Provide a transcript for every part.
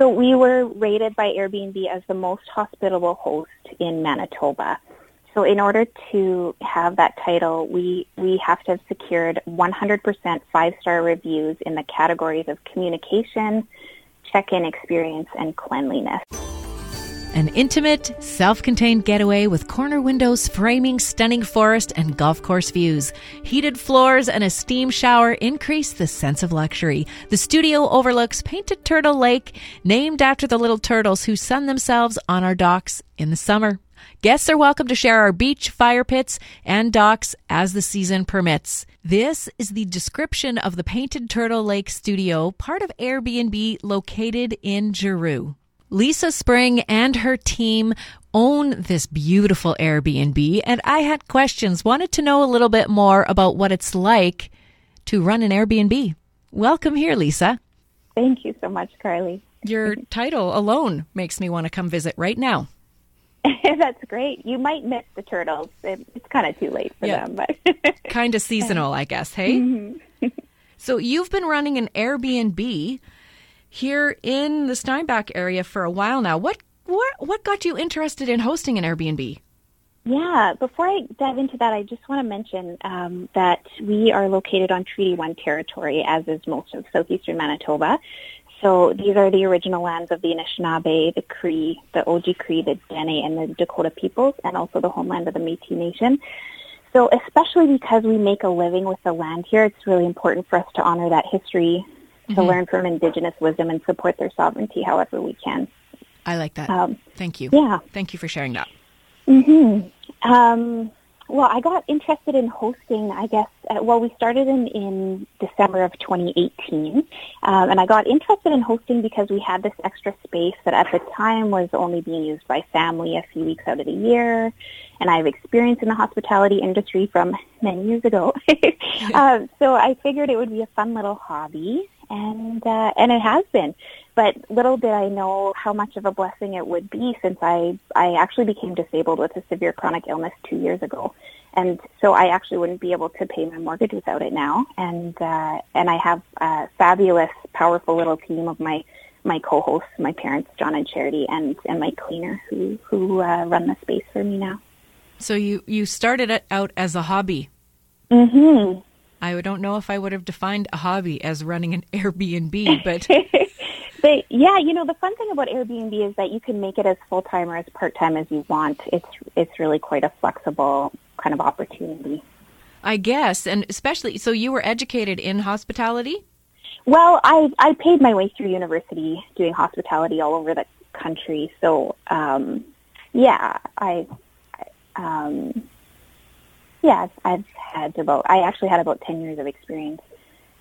So we were rated by Airbnb as the most hospitable host in Manitoba. So in order to have that title, we, we have to have secured 100% five-star reviews in the categories of communication, check-in experience, and cleanliness. An intimate, self contained getaway with corner windows framing stunning forest and golf course views. Heated floors and a steam shower increase the sense of luxury. The studio overlooks Painted Turtle Lake, named after the little turtles who sun themselves on our docks in the summer. Guests are welcome to share our beach, fire pits, and docks as the season permits. This is the description of the Painted Turtle Lake studio, part of Airbnb located in Giroux. Lisa Spring and her team own this beautiful Airbnb, and I had questions, wanted to know a little bit more about what it's like to run an Airbnb. Welcome here, Lisa. Thank you so much, Carly. Your title alone makes me want to come visit right now. That's great. You might miss the turtles. It's kind of too late for yeah. them, but kind of seasonal, I guess. Hey. Mm-hmm. so you've been running an Airbnb here in the Steinbach area for a while now. What what what got you interested in hosting an Airbnb? Yeah, before I dive into that, I just want to mention um, that we are located on Treaty One territory, as is most of southeastern Manitoba. So these are the original lands of the Anishinaabe, the Cree, the Oji-Cree, the Dene, and the Dakota peoples, and also the homeland of the Métis Nation. So especially because we make a living with the land here, it's really important for us to honor that history mm-hmm. to learn from Indigenous wisdom and support their sovereignty however we can. I like that. Um, Thank you. Yeah. Thank you for sharing that. hmm Um, well, I got interested in hosting, I guess, uh, well, we started in, in December of 2018. Um, and I got interested in hosting because we had this extra space that at the time was only being used by family a few weeks out of the year. And I have experience in the hospitality industry from many years ago. um, so I figured it would be a fun little hobby and uh, and it has been. But little did I know how much of a blessing it would be since I I actually became disabled with a severe chronic illness two years ago, and so I actually wouldn't be able to pay my mortgage without it now. And uh, and I have a fabulous, powerful little team of my my co-hosts, my parents, John and Charity, and and my cleaner who who uh, run the space for me now. So you you started it out as a hobby. Mm-hmm. I don't know if I would have defined a hobby as running an Airbnb, but. but yeah, you know, the fun thing about Airbnb is that you can make it as full time or as part time as you want. It's it's really quite a flexible kind of opportunity. I guess, and especially so you were educated in hospitality. Well, I I paid my way through university doing hospitality all over the country. So um, yeah, I um, yeah, I've had about, I actually had about 10 years of experience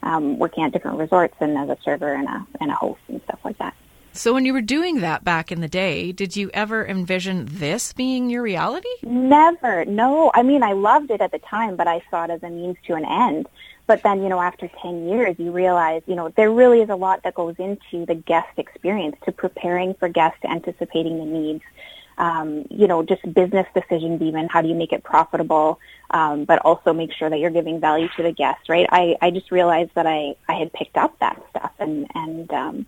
um, working at different resorts and as a server and a, and a host and stuff like that. So when you were doing that back in the day, did you ever envision this being your reality? Never. No. I mean, I loved it at the time, but I saw it as a means to an end. But then, you know, after 10 years, you realize, you know, there really is a lot that goes into the guest experience, to preparing for guests, anticipating the needs, um, you know, just business decisions even. How do you make it profitable, um, but also make sure that you're giving value to the guests, right? I, I just realized that I, I had picked up that stuff and, and, um,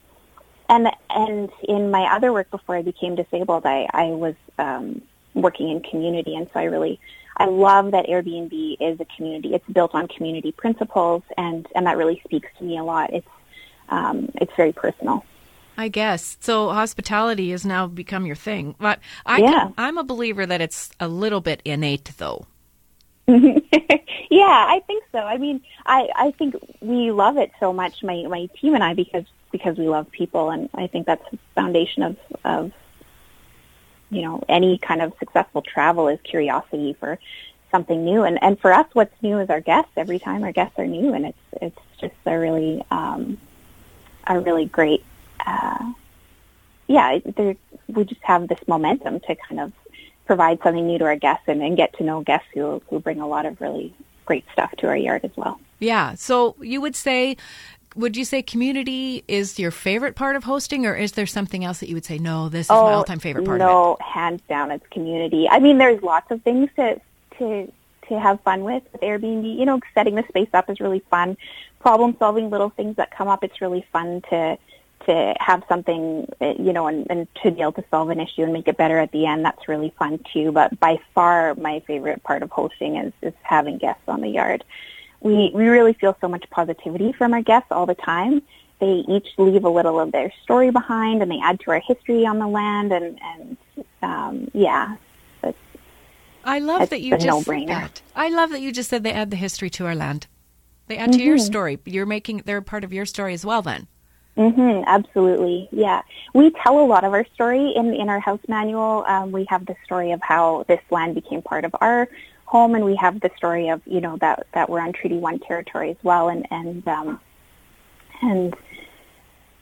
and, and in my other work before I became disabled, I, I was, um, working in community. And so I really, I love that Airbnb is a community. It's built on community principles and, and that really speaks to me a lot. It's, um, it's very personal. I guess. So hospitality has now become your thing. But I yeah. Can, I'm a believer that it's a little bit innate though. yeah, I think so. I mean, I I think we love it so much my my team and I because because we love people and I think that's the foundation of of you know, any kind of successful travel is curiosity for something new and and for us what's new is our guests every time our guests are new and it's it's just a really um a really great uh, yeah, we just have this momentum to kind of provide something new to our guests and, and get to know guests who, who bring a lot of really great stuff to our yard as well. Yeah. So you would say, would you say community is your favorite part of hosting, or is there something else that you would say, no, this is oh, my all-time favorite part no, hands down, it's community. I mean, there's lots of things to to to have fun with with Airbnb. You know, setting the space up is really fun. Problem solving little things that come up, it's really fun to to have something, uh, you know, and, and to be able to solve an issue and make it better at the end, that's really fun too. But by far, my favorite part of hosting is, is having guests on the yard. We, we really feel so much positivity from our guests all the time. They each leave a little of their story behind and they add to our history on the land and, and um, yeah. I love that you just no-brainer. said that. I love that you just said they add the history to our land. They add mm-hmm. to your mm-hmm. story. You're making, they're part of your story as well then. Mm-hmm, absolutely, yeah. We tell a lot of our story in in our house manual. Um, we have the story of how this land became part of our home, and we have the story of you know that that we're on Treaty One territory as well, and and um, and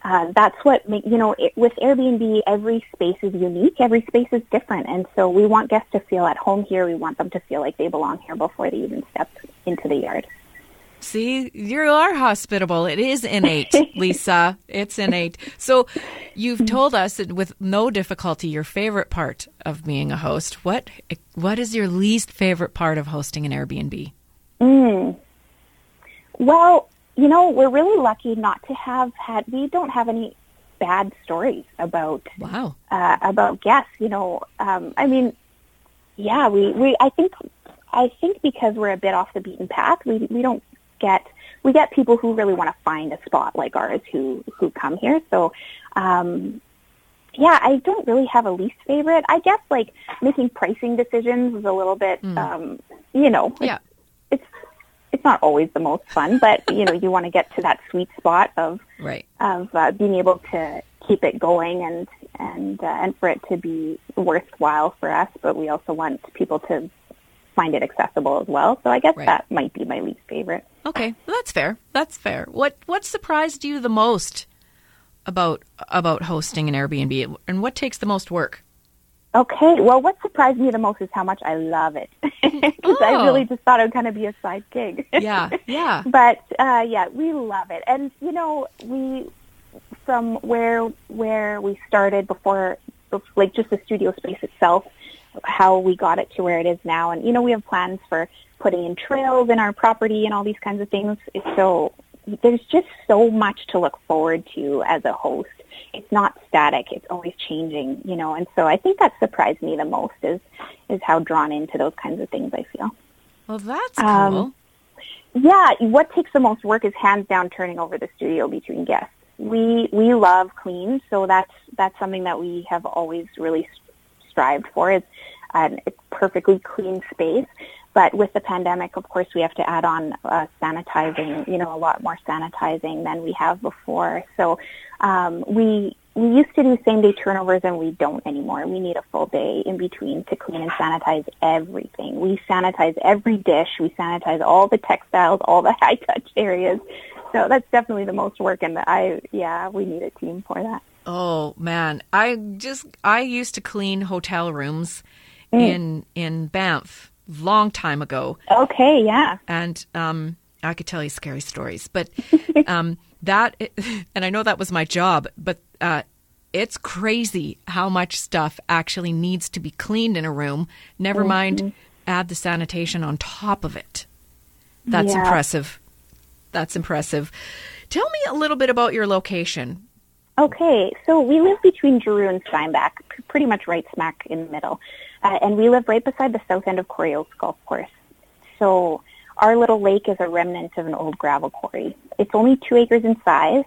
uh, that's what make, you know it, with Airbnb. Every space is unique. Every space is different, and so we want guests to feel at home here. We want them to feel like they belong here before they even step into the yard. See, you are hospitable. It is innate, Lisa. It's innate. So, you've told us that with no difficulty your favorite part of being a host. What what is your least favorite part of hosting an Airbnb? Mm. Well, you know, we're really lucky not to have had. We don't have any bad stories about wow uh, about guests. You know, um, I mean, yeah, we we I think I think because we're a bit off the beaten path, we we don't get we get people who really want to find a spot like ours who who come here. So um, yeah, I don't really have a least favorite. I guess like making pricing decisions is a little bit mm. um, you know yeah. it's, it's it's not always the most fun, but you know you want to get to that sweet spot of right of uh, being able to keep it going and and uh, and for it to be worthwhile for us. But we also want people to find it accessible as well. So I guess right. that might be my least favorite. Okay, well, that's fair. That's fair. What what surprised you the most about about hosting an Airbnb, and what takes the most work? Okay, well, what surprised me the most is how much I love it, because oh. I really just thought it would kind of be a side gig. yeah, yeah. But uh, yeah, we love it, and you know, we from where where we started before, like just the studio space itself how we got it to where it is now. And, you know, we have plans for putting in trails in our property and all these kinds of things. So there's just so much to look forward to as a host. It's not static. It's always changing, you know, and so I think that surprised me the most is, is how drawn into those kinds of things I feel. Well, that's cool. Um, yeah, what takes the most work is hands down turning over the studio between guests. We we love clean, so that's that's something that we have always really strived for is a perfectly clean space. But with the pandemic, of course, we have to add on uh, sanitizing, you know, a lot more sanitizing than we have before. So um, we we used to do same day turnovers and we don't anymore. We need a full day in between to clean and sanitize everything. We sanitize every dish. We sanitize all the textiles, all the high touch areas. So that's definitely the most work and I, yeah, we need a team for that. Oh man, I just I used to clean hotel rooms mm. in in Banff long time ago. Okay, yeah. And um I could tell you scary stories, but um that and I know that was my job, but uh it's crazy how much stuff actually needs to be cleaned in a room. Never mm-hmm. mind add the sanitation on top of it. That's yeah. impressive. That's impressive. Tell me a little bit about your location. Okay, so we live between Giroux and Steinbach, pretty much right smack in the middle. Uh, and we live right beside the south end of Quarry Oaks Golf Course. So our little lake is a remnant of an old gravel quarry. It's only two acres in size,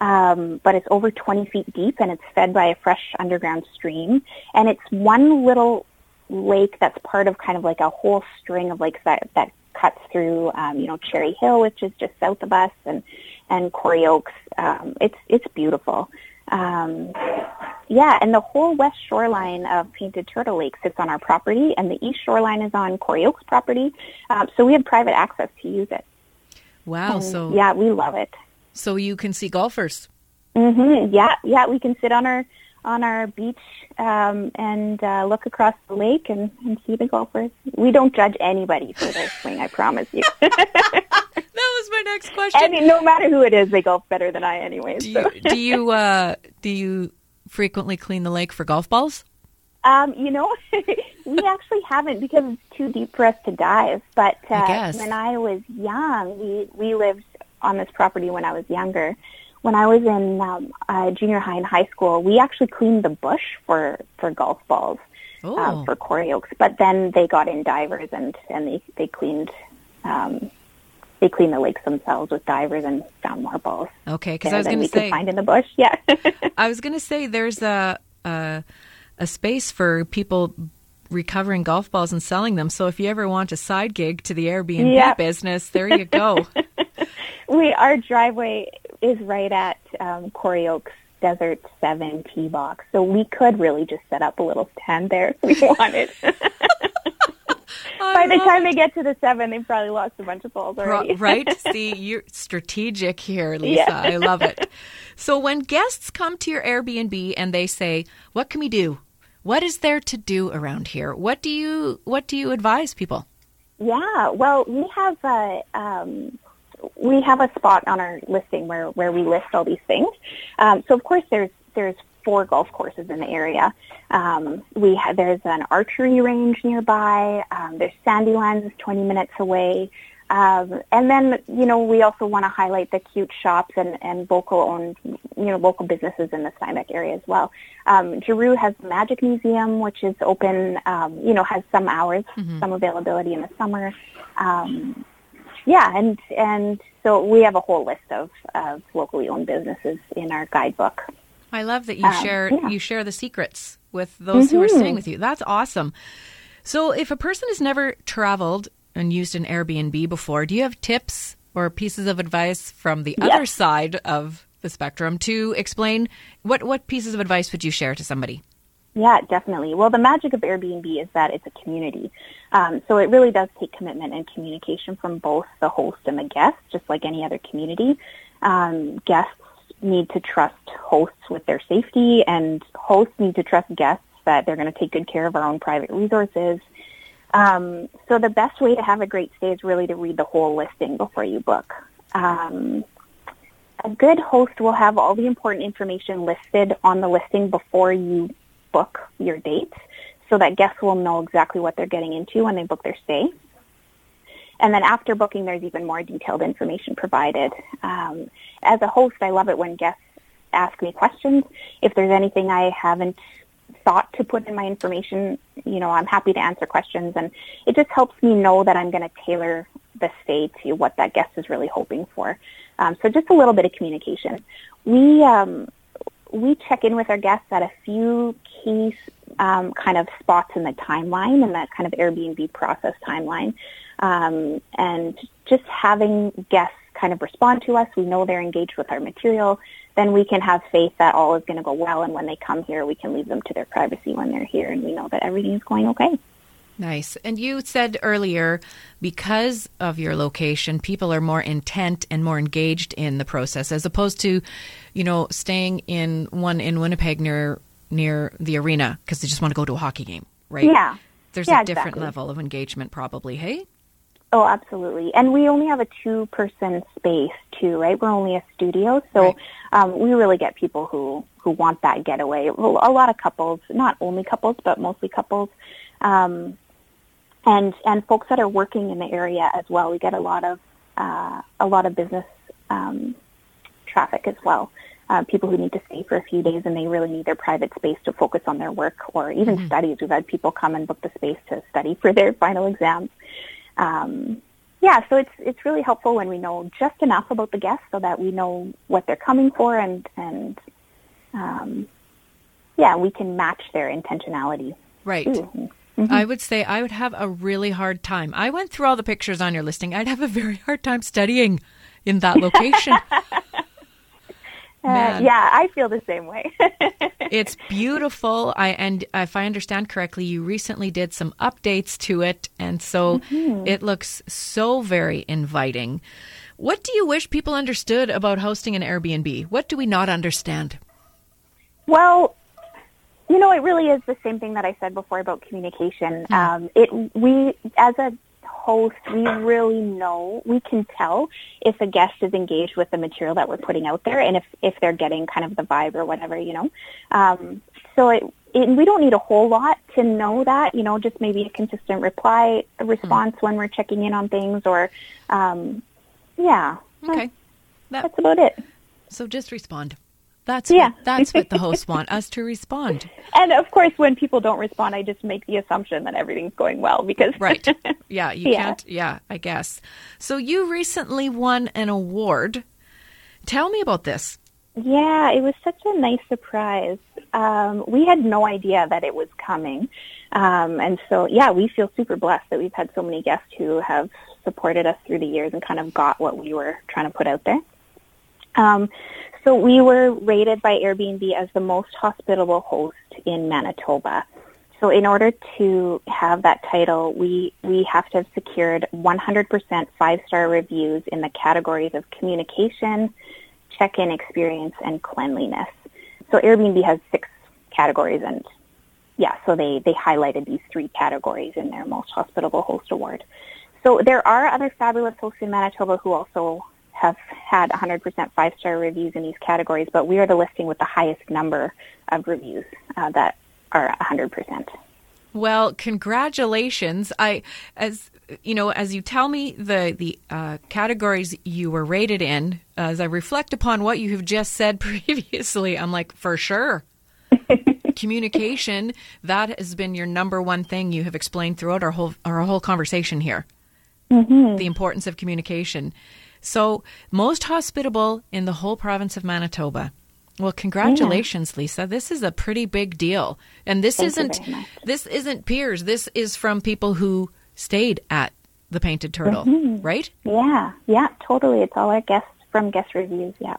um, but it's over 20 feet deep and it's fed by a fresh underground stream. And it's one little lake that's part of kind of like a whole string of lakes that, that cuts through, um, you know, Cherry Hill, which is just south of us, and and Quarry Oaks. Um, it's it's beautiful. Um, yeah, and the whole west shoreline of Painted Turtle Lake sits on our property, and the east shoreline is on Quarry Oaks property. Um, so we have private access to use it. Wow! And, so yeah, we love it. So you can see golfers. Mm-hmm. Yeah, yeah, we can sit on our on our beach um, and uh, look across the lake and, and see the golfers. We don't judge anybody for their swing, I promise you. was my next question. I mean, no matter who it is, they golf better than I, anyway. Do you do you, uh, do you frequently clean the lake for golf balls? Um, you know, we actually haven't because it's too deep for us to dive. But uh, I when I was young, we we lived on this property when I was younger when I was in um, uh, junior high and high school, we actually cleaned the bush for for golf balls Oh. um, for Quarry Oaks. But then they got in divers and and they they cleaned. Um, they clean the lakes themselves with divers and found more balls. Okay, because I was going we to say find in the bush. Yeah. I was going to say there's a, a a space for people recovering golf balls and selling them. So if you ever want a side gig to the Airbnb Yeah. business, there you go. we our driveway is right at um, Quarry Oaks Desert Seven Tee Box, so we could really just set up a little stand there if we wanted. By the time they get to the seven, they've probably lost a bunch of balls already. Right? See, you're strategic here, Lisa. Yeah. I love it. So when guests come to your Airbnb and they say, "What can we do? What is there to do around here?" What do you what do you advise people? Yeah, well, we have a um, we have a spot on our listing where where we list all these things. Um, so of course, there's there's four golf courses in the area. Um, we have there's an archery range nearby. Um, there's Sandilands 20 minutes away. Um, and then, you know, we also want to highlight the cute shops and, and local owned, you know, local businesses in the Steinbach area as well. Um, Giroux has the Magic Museum, which is open, um, you know, has some hours, some availability in the summer. Um, yeah, and and so we have a whole list of, of locally owned businesses in our guidebook. I love that you Um, share yeah. you share the secrets with those who are Mhm. staying with you. That's awesome. So if a person has never traveled and used an Airbnb before, do you have tips or pieces of advice from the Yes. other side of the spectrum to explain what what pieces of advice would you share to somebody? Yeah, definitely. Well, the magic of Airbnb is that it's a community. Um, so it really does take commitment and communication from both the host and the guest, just like any other community. Um, guests need to trust hosts with their safety, and hosts need to trust guests that they're going to take good care of our own private resources. Um, so the best way to have a great stay is really to read the whole listing before you book. Um, a good host will have all the important information listed on the listing before you book your dates so that guests will know exactly what they're getting into when they book their stay. And then after booking, there's even more detailed information provided. Um, as a host, I love it when guests ask me questions. If there's anything I haven't thought to put in my information, you know, I'm happy to answer questions. And it just helps me know that I'm going to tailor the stay to what that guest is really hoping for. Um, so just a little bit of communication. We um, we check in with our guests at a few key um, kind of spots in the timeline in that kind of Airbnb process timeline, um, and just having guests kind of respond to us. We know they're engaged with our material. Then we can have faith that all is going to go well, and when they come here, we can leave them to their privacy when they're here, and we know that everything is going okay. Nice. And you said earlier, because of your location, people are more intent and more engaged in the process, as opposed to, you know, staying in one in Winnipeg near near the arena because they just want to go to a hockey game, right? Yeah. There's Yeah, a different exactly. level of engagement, probably. Hey. Oh, absolutely. And we only have a two-person space too, right? We're only a studio, so Right. um, we really get people who who want that getaway. Well, A lot of couples, not only couples, but mostly couples, um, and and folks that are working in the area as well. We get a lot of uh, a lot of business um, traffic as well. Uh, people who need to stay for a few days and they really need their private space to focus on their work or even studies. We've had people come and book the space to study for their final exams. Um, yeah, so it's it's really helpful when we know just enough about the guests so that we know what they're coming for and and um, yeah, we can match their intentionality. Right. too. I would say I would have a really hard time. I went through all the pictures on your listing. I'd have a very hard time studying in that location. Uh, yeah, I feel the same way. it's beautiful. I and if I understand correctly, you recently did some updates to it, and so it looks so very inviting. What do you wish people understood about hosting an Airbnb? What do we not understand? Well, you know, it really is the same thing that I said before about communication. Um, it we as a host, we really know we can tell if a guest is engaged with the material that we're putting out there, and if if they're getting kind of the vibe or whatever, you know. Um, so it, it we don't need a whole lot to know that, you know, just maybe a consistent reply, a response when we're checking in on things, or um, yeah, Okay. That that's about it. So just respond. That's Yeah. what, that's what the hosts want us to respond. And of course, when people don't respond, I just make the assumption that everything's going well because Right. Yeah, you Yeah. can't yeah, I guess. So you recently won an award. Tell me about this. Yeah, it was such a nice surprise. Um, we had no idea that it was coming. Um, and so, yeah, we feel super blessed that we've had so many guests who have supported us through the years and kind of got what we were trying to put out there. Um, so we were rated by Airbnb as the most hospitable host in Manitoba. So in order to have that title, we, we have to have secured 100% five-star reviews in the categories of communication, check-in experience, and cleanliness. So Airbnb has six categories and yeah, so they, they highlighted these three categories in their most hospitable host award. So there are other fabulous hosts in Manitoba who also have had 100% five-star reviews in these categories, but we are the listing with the highest number of reviews uh, that are 100%. Well, congratulations. I as you know, as you tell me the the uh, categories you were rated in, as I reflect upon what you have just said previously, I'm like, for sure. Communication, that has been your number one thing you have explained throughout our whole our whole conversation here. The importance of communication. So, most hospitable in the whole province of Manitoba. Well, congratulations, Lisa. This is a pretty big deal. And this Thank isn't this isn't peers. This is from people who stayed at the Painted Turtle, right? Yeah, yeah, totally. It's all our guests from guest reviews, yeah.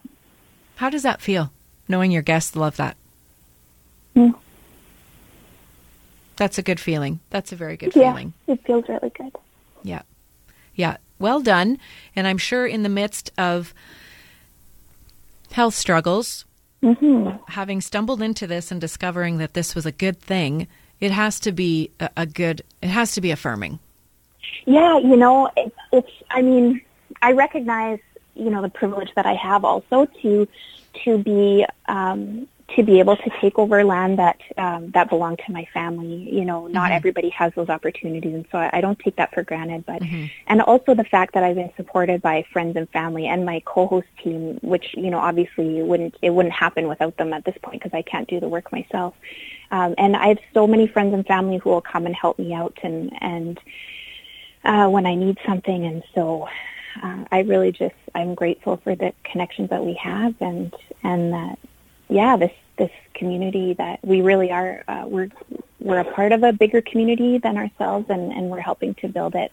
How does that feel knowing your guests love that? Hmm. That's a good feeling. That's a very good Yeah, feeling. it feels really good. Yeah. Yeah. Well done. And I'm sure in the midst of health struggles, having stumbled into this and discovering that this was a good thing, it has to be a, a good, it has to be affirming. Yeah, you know, it's, it's, I mean, I recognize, you know, the privilege that I have also to, to be, um, to be able to take over land that, um, that belonged to my family. You know, not everybody has those opportunities. And so I, I don't take that for granted, but, and also the fact that I've been supported by friends and family and my co-host team, which, you know, obviously wouldn't, it wouldn't happen without them at this point because I can't do the work myself. Um, and I have so many friends and family who will come and help me out and, and, uh, when I need something. And so uh, I really just, I'm grateful for the connections that we have and, and that, yeah, this, this community that we really are, uh, we're, we're a part of a bigger community than ourselves and, and we're helping to build it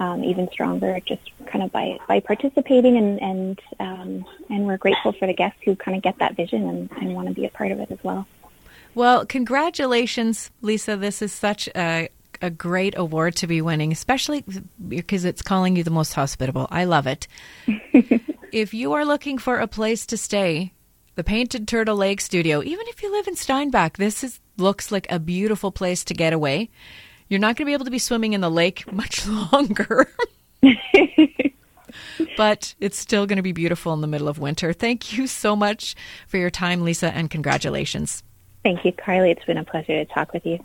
um, even stronger just kind of by, by participating and, and, um, and we're grateful for the guests who kind of get that vision and, and want to be a part of it as well. Well, congratulations, Lisa. This is such a, a great award to be winning, especially because it's calling you the most hospitable. I love it. if you are looking for a place to stay, the Painted Turtle Lake Studio, even if you live in Steinbach, this is looks like a beautiful place to get away. You're not going to be able to be swimming in the lake much longer. but it's still going to be beautiful in the middle of winter. Thank you so much for your time, Lisa, and congratulations. Thank you, Carly. It's been a pleasure to talk with you.